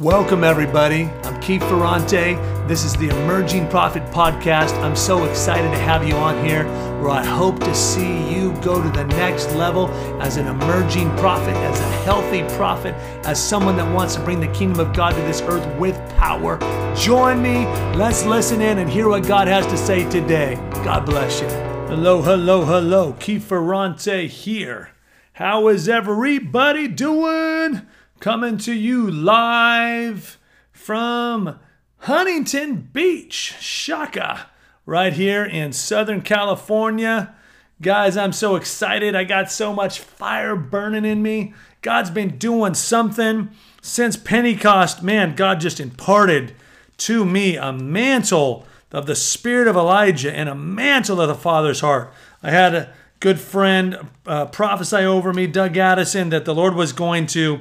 Welcome, everybody. I'm Keith Ferrante. This is the Emerging Prophet Podcast. I'm so excited to have you on here where I hope to see you go to the next level as an emerging prophet, as a healthy prophet, as someone that wants to bring the kingdom of God to this earth with power. Join me. Let's listen in and hear what God has to say today. God bless you. Hello, hello, hello. Keith Ferrante here. How is everybody doing? Coming to you live from Huntington Beach, Shaka, right here in Southern California. Guys, I'm so excited. I got so much fire burning in me. God's been doing something since Pentecost. Man, God just imparted to me a mantle of the spirit of Elijah and a mantle of the Father's heart. I had a good friend uh, prophesy over me, Doug Addison, that the Lord was going to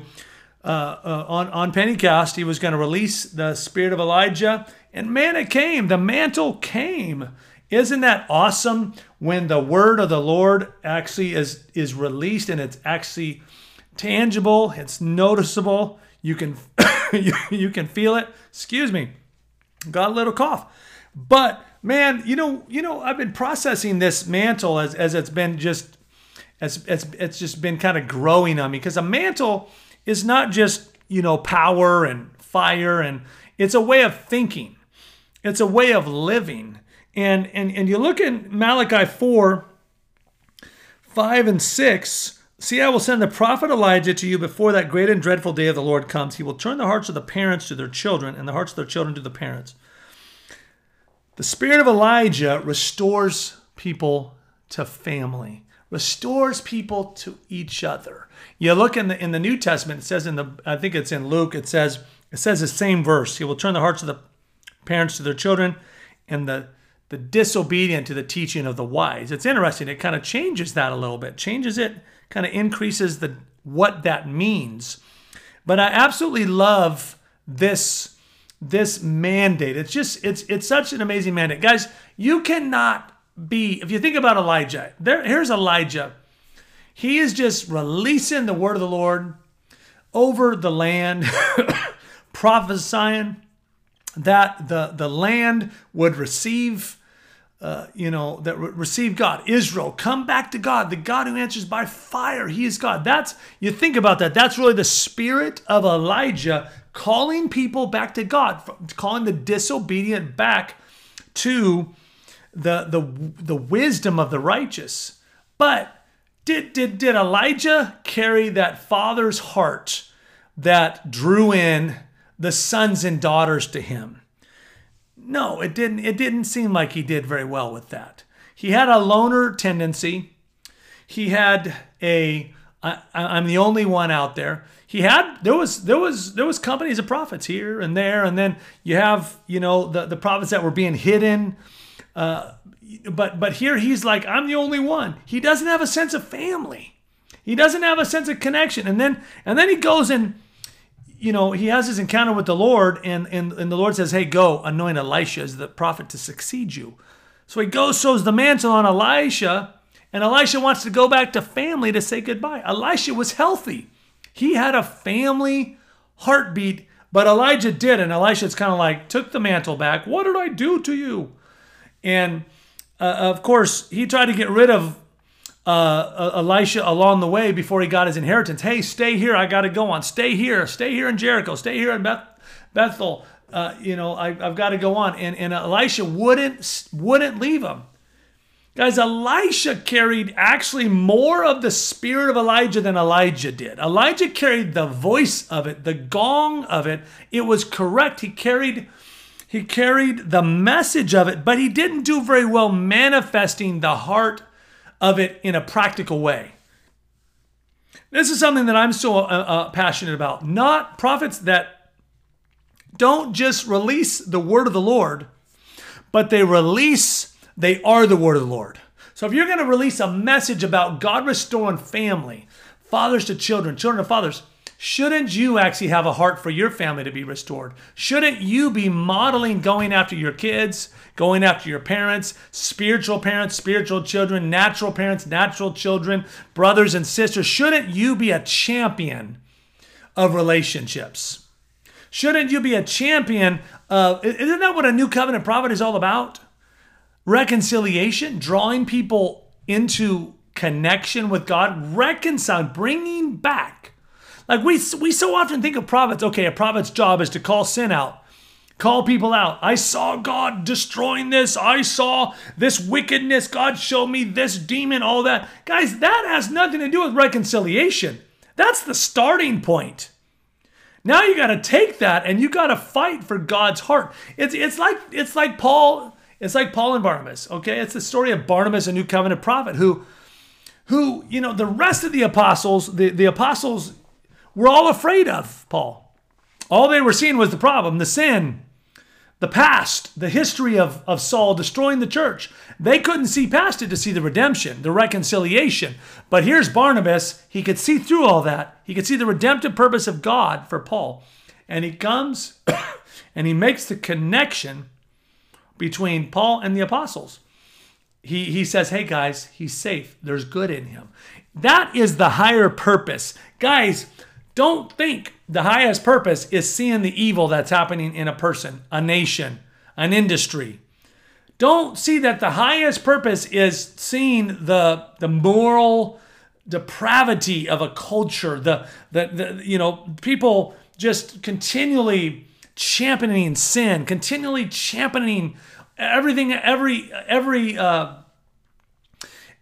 uh, uh, on, on Pentecost, he was going to release the spirit of Elijah. And man, it came. The mantle came. Isn't that awesome when the word of the Lord actually is, is released and it's actually tangible, it's noticeable. You can, you, you can feel it. Excuse me. Got a little cough. But man, you know, you know, I've been processing this mantle as, as it's been just as it's, it's just been kind of growing on me because a mantle is not just, you know, power and fire and it's a way of thinking. It's a way of living. And and and you look at Malachi 4 5 and 6, see I will send the prophet Elijah to you before that great and dreadful day of the Lord comes. He will turn the hearts of the parents to their children and the hearts of their children to the parents. The spirit of Elijah restores people to family, restores people to each other. You look in the in the New Testament, it says in the I think it's in Luke, it says it says the same verse. He will turn the hearts of the parents to their children and the the disobedient to the teaching of the wise. It's interesting. It kind of changes that a little bit. Changes it, kind of increases the what that means. But I absolutely love this this mandate. It's just it's it's such an amazing mandate. Guys, you cannot be if you think about Elijah. There here's Elijah he is just releasing the word of the Lord over the land, prophesying that the, the land would receive, uh, you know, that would receive God. Israel, come back to God, the God who answers by fire. He is God. That's, you think about that. That's really the spirit of Elijah calling people back to God, calling the disobedient back to the, the, the wisdom of the righteous. But did, did, did Elijah carry that father's heart that drew in the sons and daughters to him? No, it didn't. It didn't seem like he did very well with that. He had a loner tendency. He had a I, I'm the only one out there. He had there was there was there was companies of prophets here and there, and then you have you know the the prophets that were being hidden. Uh, but but here he's like i'm the only one. He doesn't have a sense of family. He doesn't have a sense of connection. And then and then he goes and you know he has his encounter with the lord and and, and the lord says hey go anoint elisha as the prophet to succeed you. So he goes shows the mantle on elisha and elisha wants to go back to family to say goodbye. Elisha was healthy. He had a family heartbeat but elijah did and elisha's kind of like took the mantle back. What did i do to you? And uh, of course, he tried to get rid of uh, uh, Elisha along the way before he got his inheritance. Hey, stay here. I got to go on. Stay here. Stay here in Jericho. Stay here in Beth- Bethel. Uh, you know, I, have got to go on. And, and Elisha wouldn't wouldn't leave him. Guys, Elisha carried actually more of the spirit of Elijah than Elijah did. Elijah carried the voice of it, the gong of it. It was correct. He carried he carried the message of it, but he didn't do very well manifesting the heart of it in a practical way. This is something that I'm so uh, uh, passionate about. Not prophets that don't just release the word of the Lord, but they release, they are the word of the Lord. So if you're going to release a message about God restoring family, fathers to children, children to fathers, Shouldn't you actually have a heart for your family to be restored? Shouldn't you be modeling going after your kids, going after your parents, spiritual parents, spiritual children, natural parents, natural children, brothers and sisters? Shouldn't you be a champion of relationships? Shouldn't you be a champion of, isn't that what a new covenant prophet is all about? Reconciliation, drawing people into connection with God, reconcile, bringing back. Like we, we so often think of prophets, okay, a prophet's job is to call sin out. Call people out. I saw God destroying this. I saw this wickedness. God showed me this demon, all that. Guys, that has nothing to do with reconciliation. That's the starting point. Now you got to take that and you got to fight for God's heart. It's it's like it's like Paul, it's like Paul and Barnabas, okay? It's the story of Barnabas, a new covenant prophet who who, you know, the rest of the apostles, the, the apostles were all afraid of Paul. All they were seeing was the problem, the sin, the past, the history of, of Saul destroying the church. They couldn't see past it to see the redemption, the reconciliation. But here's Barnabas. He could see through all that. He could see the redemptive purpose of God for Paul. And he comes and he makes the connection between Paul and the apostles. He, he says, Hey guys, he's safe. There's good in him. That is the higher purpose. Guys, don't think the highest purpose is seeing the evil that's happening in a person, a nation, an industry. Don't see that the highest purpose is seeing the, the moral depravity of a culture, the, the, the you know, people just continually championing sin, continually championing everything, every, every, uh,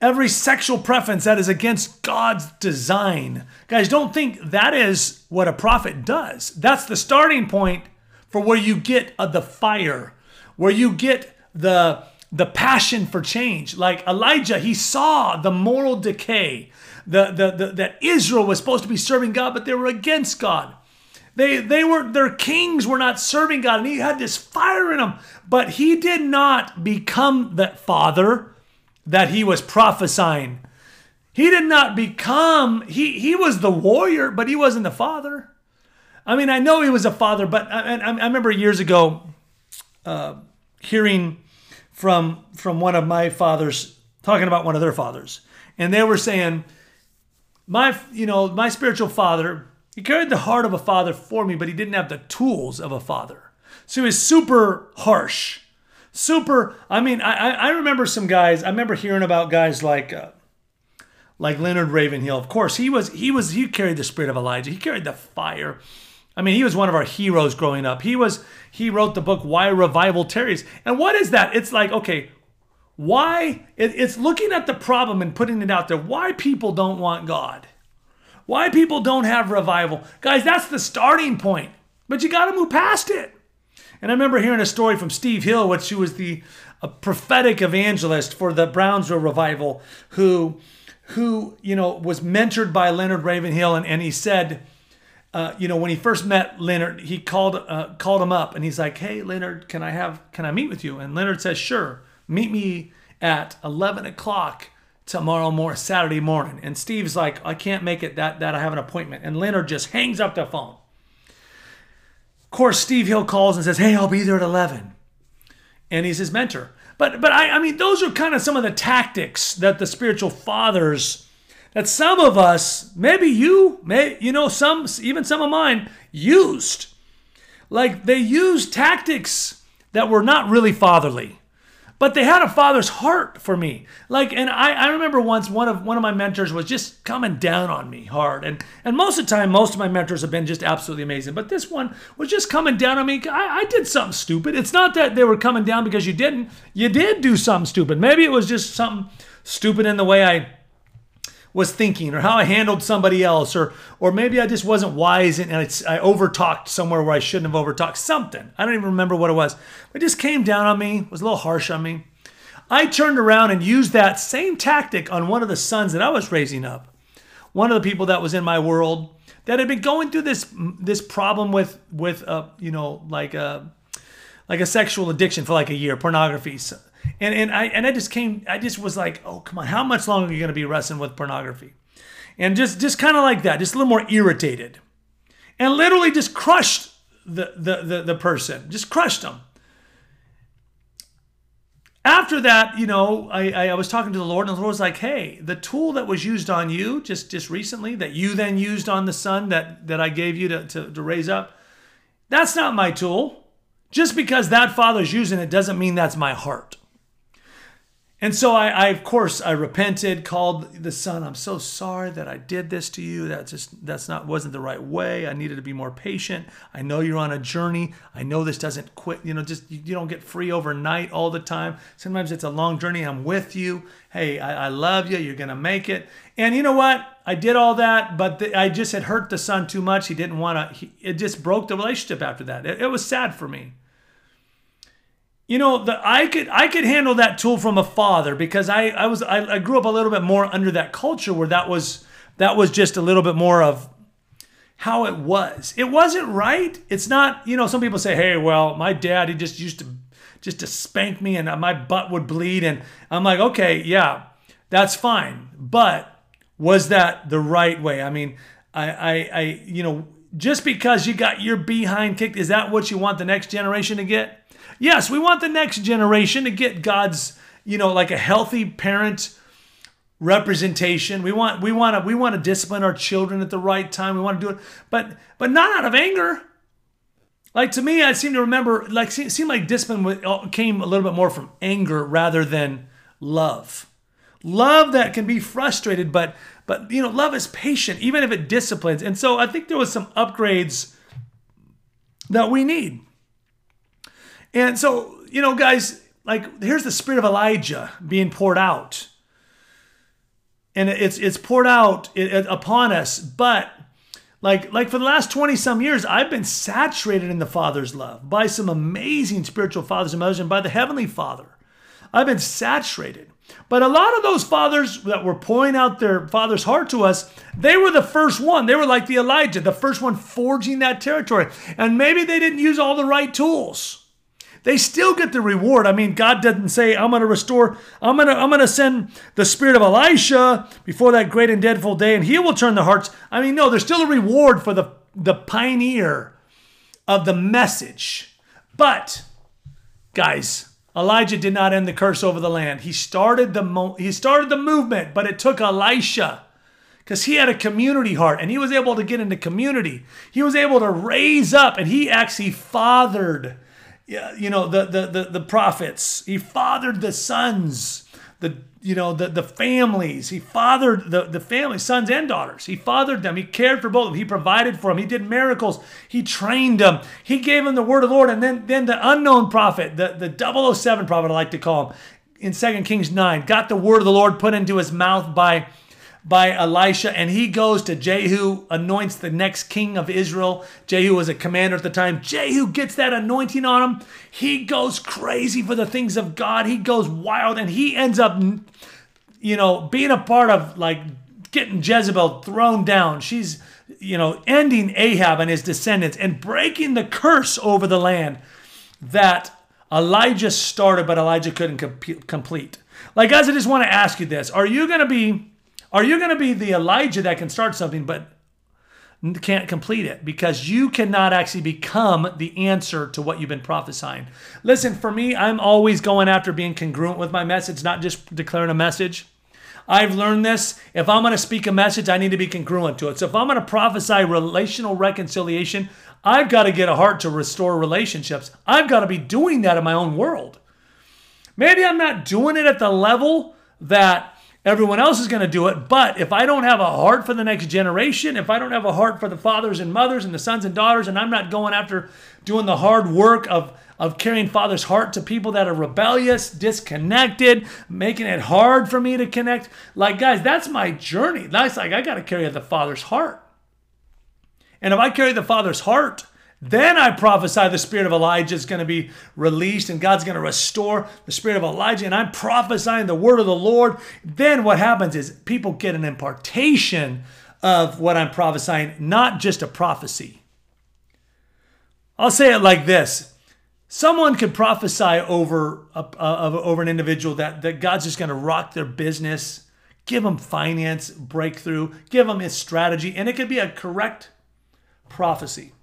every sexual preference that is against God's design. Guys, don't think that is what a prophet does. That's the starting point for where you get the fire, where you get the the passion for change. Like Elijah, he saw the moral decay. The, the, the, that Israel was supposed to be serving God, but they were against God. They, they were their kings were not serving God, and he had this fire in him. But he did not become that father that he was prophesying. He did not become, he, he was the warrior, but he wasn't the father. I mean, I know he was a father, but I, I, I remember years ago uh, hearing from, from one of my fathers talking about one of their fathers. And they were saying, my, you know, my spiritual father, he carried the heart of a father for me, but he didn't have the tools of a father. So he was super harsh super. I mean, I I remember some guys. I remember hearing about guys like. Uh, like Leonard Ravenhill, of course, he was he was he carried the spirit of Elijah. He carried the fire. I mean, he was one of our heroes growing up. He was he wrote the book Why Revival Tarries. And what is that? It's like, okay, why it, it's looking at the problem and putting it out there. Why people don't want God? Why people don't have revival? Guys, that's the starting point. But you got to move past it. And I remember hearing a story from Steve Hill, which he was the prophetic evangelist for the Brownsville revival, who, who you know, was mentored by Leonard Ravenhill, and, and he said, uh, you know, when he first met Leonard, he called uh, called him up, and he's like, "Hey, Leonard, can I have can I meet with you?" And Leonard says, "Sure, meet me at eleven o'clock." tomorrow morning, Saturday morning. And Steve's like, I can't make it that that I have an appointment. And Leonard just hangs up the phone course, Steve Hill calls and says, Hey, I'll be there at 11. And he's his mentor. But, but I, I mean, those are kind of some of the tactics that the spiritual fathers, that some of us, maybe you, may, you know, some, even some of mine, used. Like they used tactics that were not really fatherly but they had a father's heart for me. Like, and I, I remember once one of one of my mentors was just coming down on me hard. And and most of the time, most of my mentors have been just absolutely amazing. But this one was just coming down on me. I, I did something stupid. It's not that they were coming down because you didn't. You did do something stupid. Maybe it was just something stupid in the way I was thinking or how I handled somebody else or or maybe I just wasn't wise and I, overtalked somewhere where I shouldn't have overtalked something. I don't even remember what it was. It just came down on me, was a little harsh on me. I turned around and used that same tactic on one of the sons that I was raising up. One of the people that was in my world that had been going through this this problem with with uh, you know like a like a sexual addiction for like a year, pornography. And and I and I just came I just was like, "Oh, come on. How much longer are you to be wrestling with pornography?" And just just kind of like that, just a little more irritated. And literally just crushed the the the, the person. Just crushed them. After that, you know, I, I was talking to the Lord, and the Lord was like, "Hey, the tool that was used on you just just recently, that you then used on the son that that I gave you to, to, to raise up, That's not my tool. Just because that father's using it doesn't mean that's my heart. And so I, I, of course, I repented, called the son. I'm so sorry that I did this to you. That just that's not wasn't the right way. I needed to be more patient. I know you're on a journey. I know this doesn't quit. You know, just you, you don't get free overnight all the time. Sometimes it's a long journey. I'm with you. Hey, I, I love you. You're gonna make it. And you know what? I did all that, but the, I just had hurt the son too much. He didn't want to. It just broke the relationship after that. It, it was sad for me you know the, i could i could handle that tool from a father because i i was I, I, grew up a little bit more under that culture where that was that was just a little bit more of how it was. It wasn't right. It's not you know some people say hey well my dad he just used to just to spank me and my butt would bleed. And i'm like okay yeah that's fine. But was that the right way? I mean i i, I you know just because you got your behind kicked is that what you want the next generation to get Yes, we want the next generation to get God's, you know, like a healthy parent representation. We want we want to we want to discipline our children at the right time. We want to do it, but but not out of anger. Like to me, I seem to remember like seemed like discipline uh, came a little bit more from anger rather than love. Love that can be frustrated, but but you know, love is patient even if it disciplines. And so I think there was some upgrades that we need. And so, you know, guys, like here's the spirit of Elijah being poured out. And it's it's poured out upon us, but like like for the last 20 some years I've been saturated in the Father's love by some amazing spiritual fathers and mothers and by the heavenly Father. I've been saturated. But a lot of those fathers that were pouring out their father's heart to us, they were the first one. They were like the Elijah, the first one forging that territory. And maybe they didn't use all the right tools they still get the reward. I mean, God doesn't say, I'm going to restore, I'm going to, I'm going to send the spirit of Elisha before that great and dreadful day, and he will turn the hearts. I mean, no, there's still a reward for the, the pioneer of the message. But, guys, Elijah did not end the curse over the land. He started the, mo- he started the movement, but it took Elisha because he had a community heart and he was able to get into community. He was able to raise up and he actually fathered you know, the, the, the, the prophets. He fathered the sons, the, you know, the, the families. He fathered the, the family, sons and daughters. He fathered them. He cared for both of them. He provided for them. He did miracles. He trained them. He gave them the word of the Lord. And then, then the unknown prophet, the, the 007 prophet, I like to call him, in 2 Kings 9, got the word of the Lord put into his mouth by by Elisha, and he goes to Jehu, anoints the next king of Israel. Jehu was a commander at the time. Jehu gets that anointing on him. He goes crazy for the things of God. He goes wild, and he ends up, you know, being a part of like getting Jezebel thrown down. She's, you know, ending Ahab and his descendants and breaking the curse over the land that Elijah started, but Elijah couldn't complete. Like, guys, I just want to ask you this Are you going to be are you going to be the Elijah that can start something but can't complete it because you cannot actually become the answer to what you've been prophesying? Listen, for me, I'm always going after being congruent with my message, not just declaring a message. I've learned this. If I'm going to speak a message, I need to be congruent to it. So if I'm going to prophesy relational reconciliation, I've got to get a heart to restore relationships. I've got to be doing that in my own world. Maybe I'm not doing it at the level that Everyone else is going to do it. But if I don't have a heart for the next generation, if I don't have a heart for the fathers and mothers and the sons and daughters, and I'm not going after doing the hard work of, of carrying Father's heart to people that are rebellious, disconnected, making it hard for me to connect, like, guys, that's my journey. That's like, I got to carry the Father's heart. And if I carry the Father's heart, then I prophesy the spirit of Elijah is going to be released and God's going to restore the spirit of Elijah. And I'm prophesying the word of the Lord. Then what happens is people get an impartation of what I'm prophesying, not just a prophecy. I'll say it like this someone could prophesy over, over an individual that, that God's just going to rock their business, give them finance breakthrough, give them his strategy, and it could be a correct prophecy.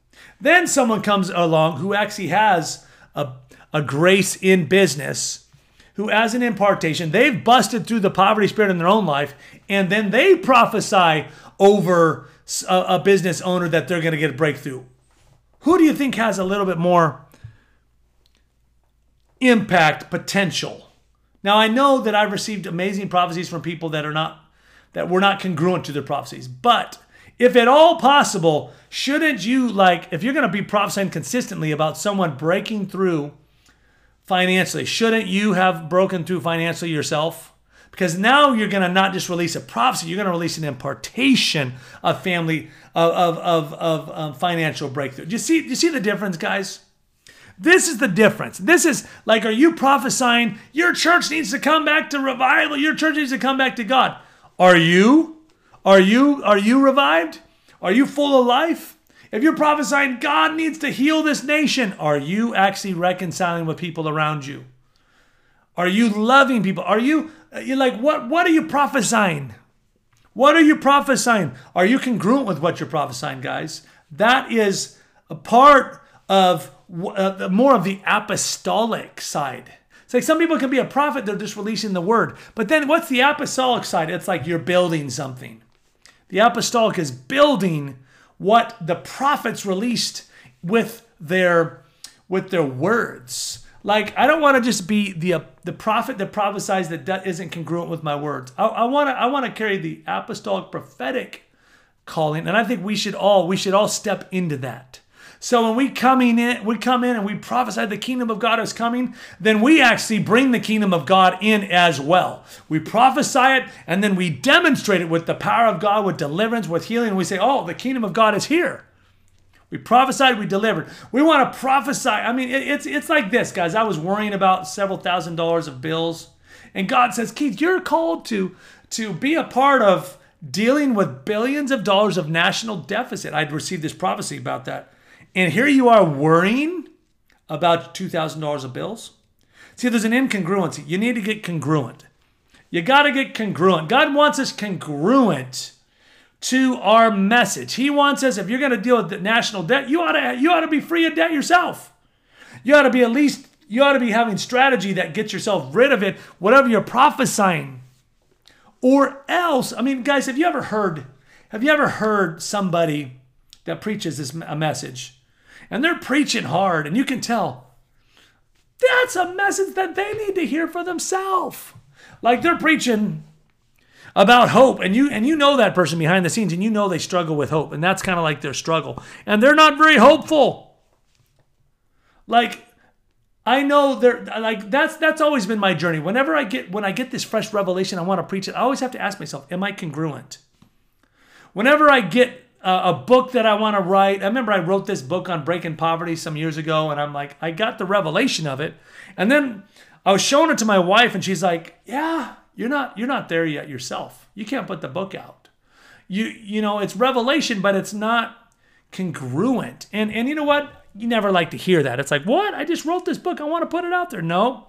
Then someone comes along who actually has a, a grace in business, who has an impartation. They've busted through the poverty spirit in their own life, and then they prophesy over a, a business owner that they're going to get a breakthrough. who do you think has a little bit more impact potential? Now I know that I've received amazing prophecies from people that are not that were not congruent to their prophecies. But if at all possible, shouldn't you like if you're going to be prophesying consistently about someone breaking through financially, shouldn't you have broken through financially yourself? Because now you're going to not just release a prophecy, you're going to release an impartation of family of of of, of um, financial breakthrough. Do you see? Do you see the difference, guys? This is the difference. This is like, are you prophesying your church needs to come back to revival? Your church needs to come back to God. Are you? Are you? Are you revived? Are you full of life? If you're prophesying God needs to heal this nation, are you actually reconciling with people around you? Are you loving people? Are you you're like what what are you prophesying? What are you prophesying? Are you congruent with what you're prophesying, guys? That is a part of uh, more of the apostolic side. It's like some people can be a prophet, they're just releasing the word. But then what's the apostolic side? It's like you're building something. The apostolic is building what the prophets released with their with their words. Like I don't want to just be the uh, the prophet that prophesies that that isn't congruent with my words. I want to I want to carry the apostolic prophetic calling, and I think we should all we should all step into that. So when we coming in, we come in and we prophesy the kingdom of God is coming, then we actually bring the kingdom of God in as well. We prophesy it and then we demonstrate it with the power of God, with deliverance, with healing. We say, oh, the kingdom of God is here. We prophesied, we delivered. We want to prophesy. I mean, it's it's like this, guys. I was worrying about several thousand dollars of bills, and God says, Keith, you're called to to be a part of dealing with billions of dollars of national deficit. I'd received this prophecy about that. And here you are worrying about $2,000 of bills. See, there's an incongruency. You need to get congruent. You got to get congruent. God wants us congruent to our message. He wants us, if you're going to deal with the national debt, you ought to, you ought to be free of debt yourself. You ought to be at least, you ought to be having strategy that gets yourself rid of it, whatever you're prophesying. Or else, I mean, guys, have you ever heard, have you ever heard somebody that preaches this a message and they're preaching hard, and you can tell that's a message that they need to hear for themselves. Like they're preaching about hope and you and you know that person behind the scenes and you know they struggle with hope and that's kind of like their struggle. And they're not very hopeful. Like i know they're like that's that's always been my journey. Whenever i get when i get this fresh revelation i want to preach it i always have to ask myself am i congruent? Whenever i get uh, a book that I want to write. I remember I wrote this book on breaking poverty some years ago, and I'm like, I got the revelation of it, and then I was showing it to my wife, and she's like, "Yeah, you're not you're not there yet yourself. You can't put the book out. You you know it's revelation, but it's not congruent. And and you know what? You never like to hear that. It's like, what? I just wrote this book. I want to put it out there. No.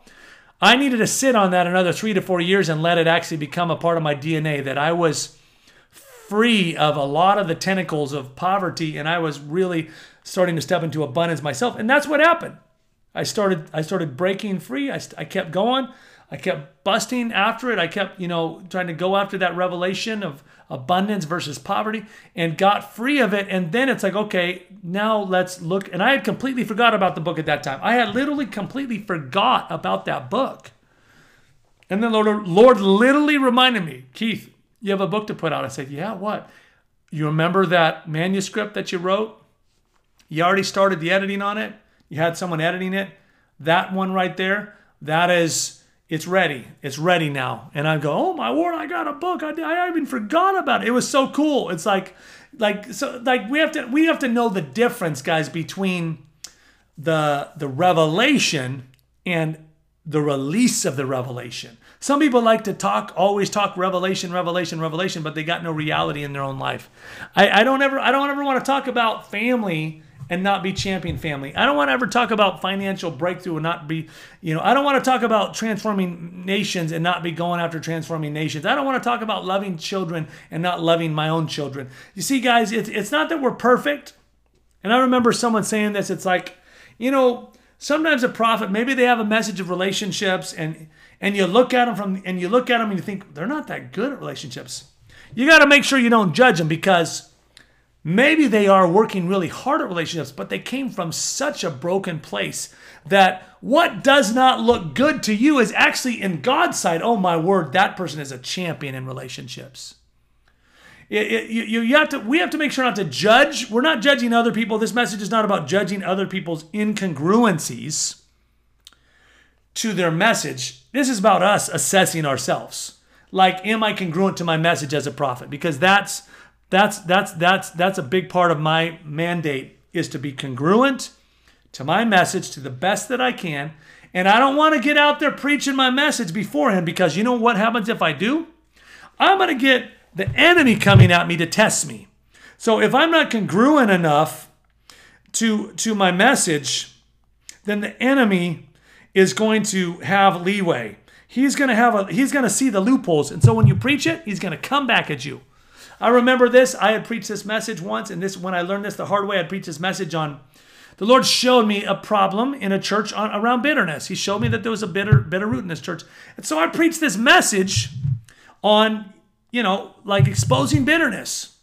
I needed to sit on that another three to four years and let it actually become a part of my DNA that I was free of a lot of the tentacles of poverty and I was really starting to step into abundance myself. And that's what happened. I started I started breaking free. I, I kept going. I kept busting after it. I kept, you know, trying to go after that revelation of abundance versus poverty and got free of it. And then it's like, okay, now let's look. And I had completely forgot about the book at that time. I had literally completely forgot about that book. And then Lord, Lord literally reminded me, Keith, you have a book to put out. I said, Yeah, what? You remember that manuscript that you wrote? You already started the editing on it. You had someone editing it. That one right there, that is, it's ready. It's ready now. And I go, oh my word, I got a book. I, I even forgot about it. It was so cool. It's like, like so, like we have to we have to know the difference, guys, between the the revelation and the release of the revelation. Some people like to talk, always talk revelation, revelation, revelation, but they got no reality in their own life. I, I don't ever, I don't ever want to talk about family and not be champion family. I don't want to ever talk about financial breakthrough and not be, you know, I don't want to talk about transforming nations and not be going after transforming nations. I don't want to talk about loving children and not loving my own children. You see, guys, it's, it's not that we're perfect. And I remember someone saying this, it's like, you know, sometimes a prophet, maybe they have a message of relationships and and you look at them from and you look at them and you think they're not that good at relationships. You got to make sure you don't judge them because Maybe they are working really hard at relationships, but they came from such a broken place that what does not look good to you is actually in God's sight. Oh my word, that person is a champion in relationships. It, it, you, you have to, we have to make sure not to judge. We're not judging other people. This message is not about judging other people's incongruencies to their message. This is about us assessing ourselves. Like, am I congruent to my message as a prophet? Because that's that's that's that's that's a big part of my mandate is to be congruent to my message to the best that I can. And I don't want to get out there preaching my message beforehand because you know what happens if I do? I'm going to get the enemy coming at me to test me. So if I'm not congruent enough to to my message, then the enemy is going to have leeway. He's going to have a he's going to see the loopholes. And so when you preach it, he's going to come back at you. I remember this. I had preached this message once and this when I learned this the hard way, I preached this message on the Lord showed me a problem in a church on, around bitterness. He showed me that there was a bitter bitter root in this church. And so I preached this message on, you know, like exposing bitterness.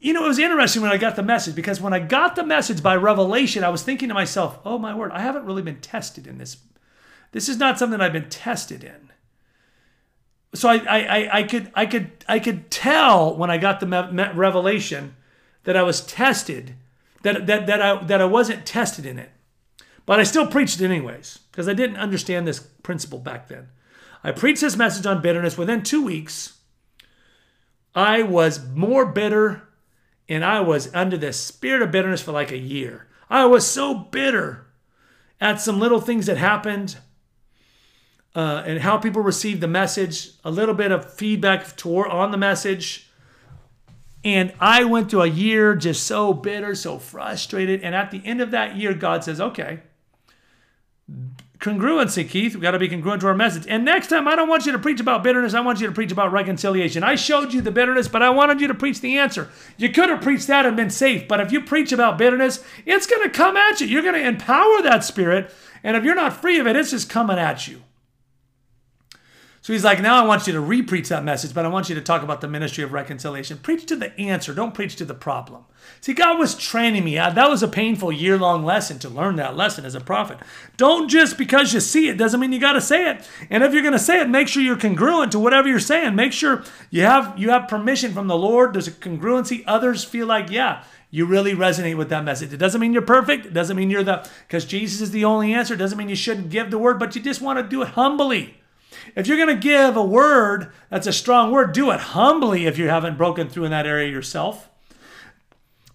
You know, it was interesting when I got the message because when I got the message by revelation, I was thinking to myself, oh my word, I haven't really been tested in this. This is not something I've been tested in. So I, I, I, could, I could, I could tell when I got the revelation that I was tested, that, that, that, I, that I wasn't tested in it. But I still preached it anyways because I didn't understand this principle back then. I preached this message on bitterness. Within two weeks, I was more bitter and I was under the spirit of bitterness for like a year. I was so bitter at some little things that happened uh, and how people received the message, a little bit of feedback toward, on the message. And I went through a year just so bitter, so frustrated. And at the end of that year, God says, okay, congruency, Keith. We've got to be congruent to our message. And next time, I don't want you to preach about bitterness. I want you to preach about reconciliation. I showed you the bitterness, but I wanted you to preach the answer. You could have preached that and been safe. But if you preach about bitterness, it's going to come at you. You're going to empower that spirit. And if you're not free of it, it's just coming at you. So he's like, now I want you to re-preach that message, but I want you to talk about the ministry of reconciliation. Preach to the answer, don't preach to the problem. See, God was training me. That was a painful year-long lesson to learn that lesson as a prophet. Don't just because you see it doesn't mean you got to say it. And if you're going to say it, make sure you're congruent to whatever you're saying. Make sure you have you have permission from the Lord. There's a congruency. Others feel like, yeah, you really resonate with that message. It doesn't mean you're perfect. It doesn't mean you're the because Jesus is the only answer. It doesn't mean you shouldn't give the word, but you just want to do it humbly. If you're going to give a word that's a strong word, do it humbly if you haven't broken through in that area yourself.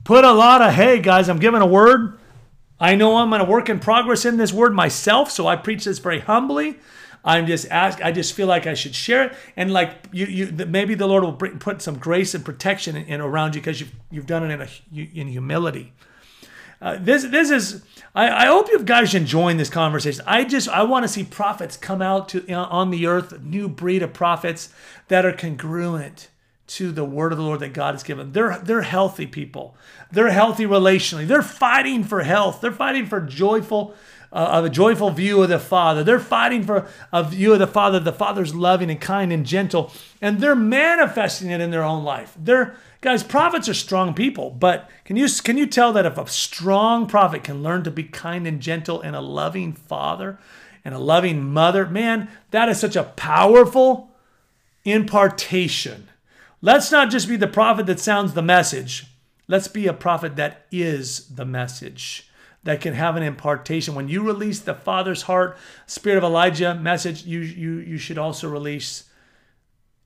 Put a lot of, hey guys, I'm giving a word. I know I'm going to work in progress in this word myself, so I preach this very humbly. I'm just ask. I just feel like I should share it, and like you, you maybe the Lord will bring, put some grace and protection in, in around you because you've you've done it in a in humility. Uh, this this is I, I hope you guys enjoying this conversation. I just I want to see prophets come out to on the earth, new breed of prophets that are congruent to the word of the Lord that God has given. They're they're healthy people. They're healthy relationally. They're fighting for health. They're fighting for joyful uh, a joyful view of the Father. They're fighting for a view of the Father. The Father's loving and kind and gentle, and they're manifesting it in their own life. They're Guys, prophets are strong people, but can you can you tell that if a strong prophet can learn to be kind and gentle and a loving father and a loving mother, man, that is such a powerful impartation. Let's not just be the prophet that sounds the message. Let's be a prophet that is the message that can have an impartation. When you release the Father's heart, Spirit of Elijah message, you you you should also release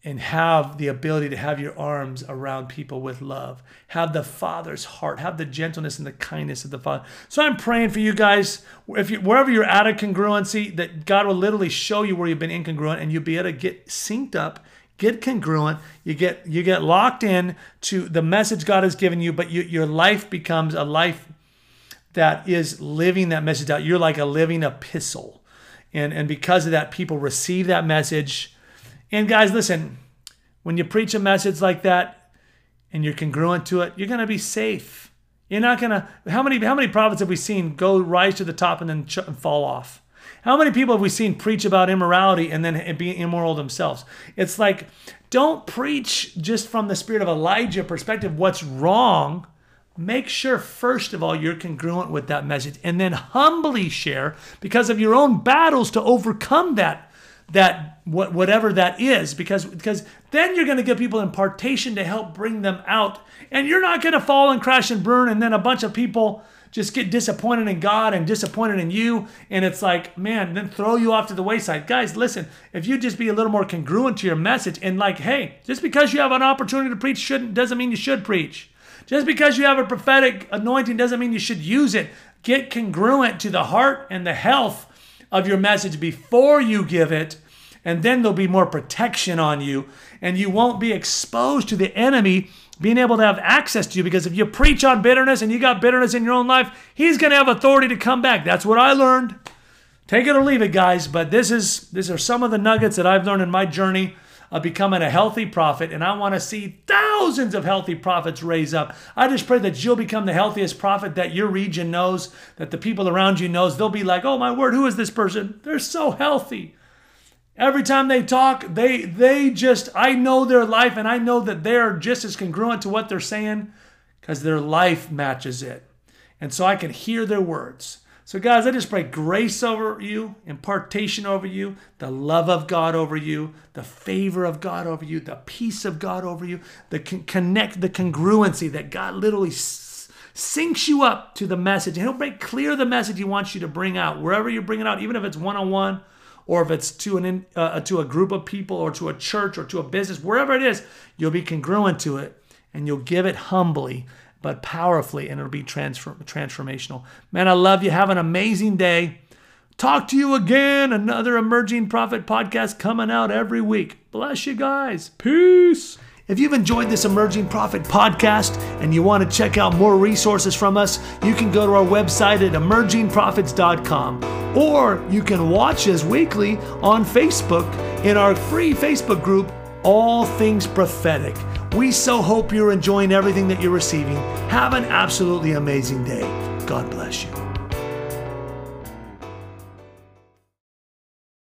and have the ability to have your arms around people with love. Have the Father's heart. Have the gentleness and the kindness of the Father. So I'm praying for you guys, if you, wherever you're out of congruency, that God will literally show you where you've been incongruent, and you'll be able to get synced up, get congruent. You get you get locked in to the message God has given you, but you, your life becomes a life that is living that message out. You're like a living epistle, and and because of that, people receive that message and guys, listen, when you preach a message like that and you're congruent to it, you're going to be safe. You're not going to How many how many prophets have we seen go rise to the top and then ch- fall off? How many people have we seen preach about immorality and then be immoral themselves? It's like don't preach just from the spirit of Elijah perspective what's wrong. Make sure, first of all, you're congruent with that message and then humbly share because of your own battles to overcome that that what whatever that is because because then you're going to give people impartation to help bring them out and you're not going to fall and crash and burn and then a bunch of people just get disappointed in God and disappointed in you. And it's like, man, then throw you off to the wayside. Guys, listen, if you just be a little more congruent to your message and like, hey, just because you have an opportunity to preach shouldn't doesn't mean you should preach. Just because you have a prophetic anointing doesn't mean you should use it. Get congruent to the heart and the health of your message before you give it. And then there'll be more protection on you. And you won't be exposed to the enemy being able to have access to you because if you preach on bitterness and you got bitterness in your own life, he's going to have authority to come back. That's what I learned. Take it or leave it, guys. But this is these are some of the nuggets that I've learned in my journey of becoming a healthy prophet, and I want to see thousands of healthy prophets raise up. I just pray that you'll become the healthiest prophet that your region knows, that the people around you knows. They'll be like, "Oh my word, who is this person? They're so healthy." Every time they talk, they they just I know their life and I know that they're just as congruent to what they're saying because their life matches it. And so I can hear their words. So guys, I just pray grace over you, impartation over you, the love of God over you, the favor of God over you, the peace of God over you, the con- connect the congruency that God literally s- syncs you up to the message. He'll make clear the message he wants you to bring out wherever you bring it out even if it's one-on-one or if it's to an uh, to a group of people or to a church or to a business, wherever it is, you'll be congruent to it and you'll give it humbly but powerfully and it'll be transform- transformational. Man, I love you. Have an amazing day. Talk to you again. Another Emerging Prophet podcast coming out every week. Bless you guys. Peace. If you've enjoyed this Emerging Prophet podcast and you want to check out more resources from us, you can go to our website at emergingprophets.com or you can watch us weekly on Facebook in our free Facebook group, All Things Prophetic. We so hope you're enjoying everything that you're receiving. Have an absolutely amazing day. God bless you.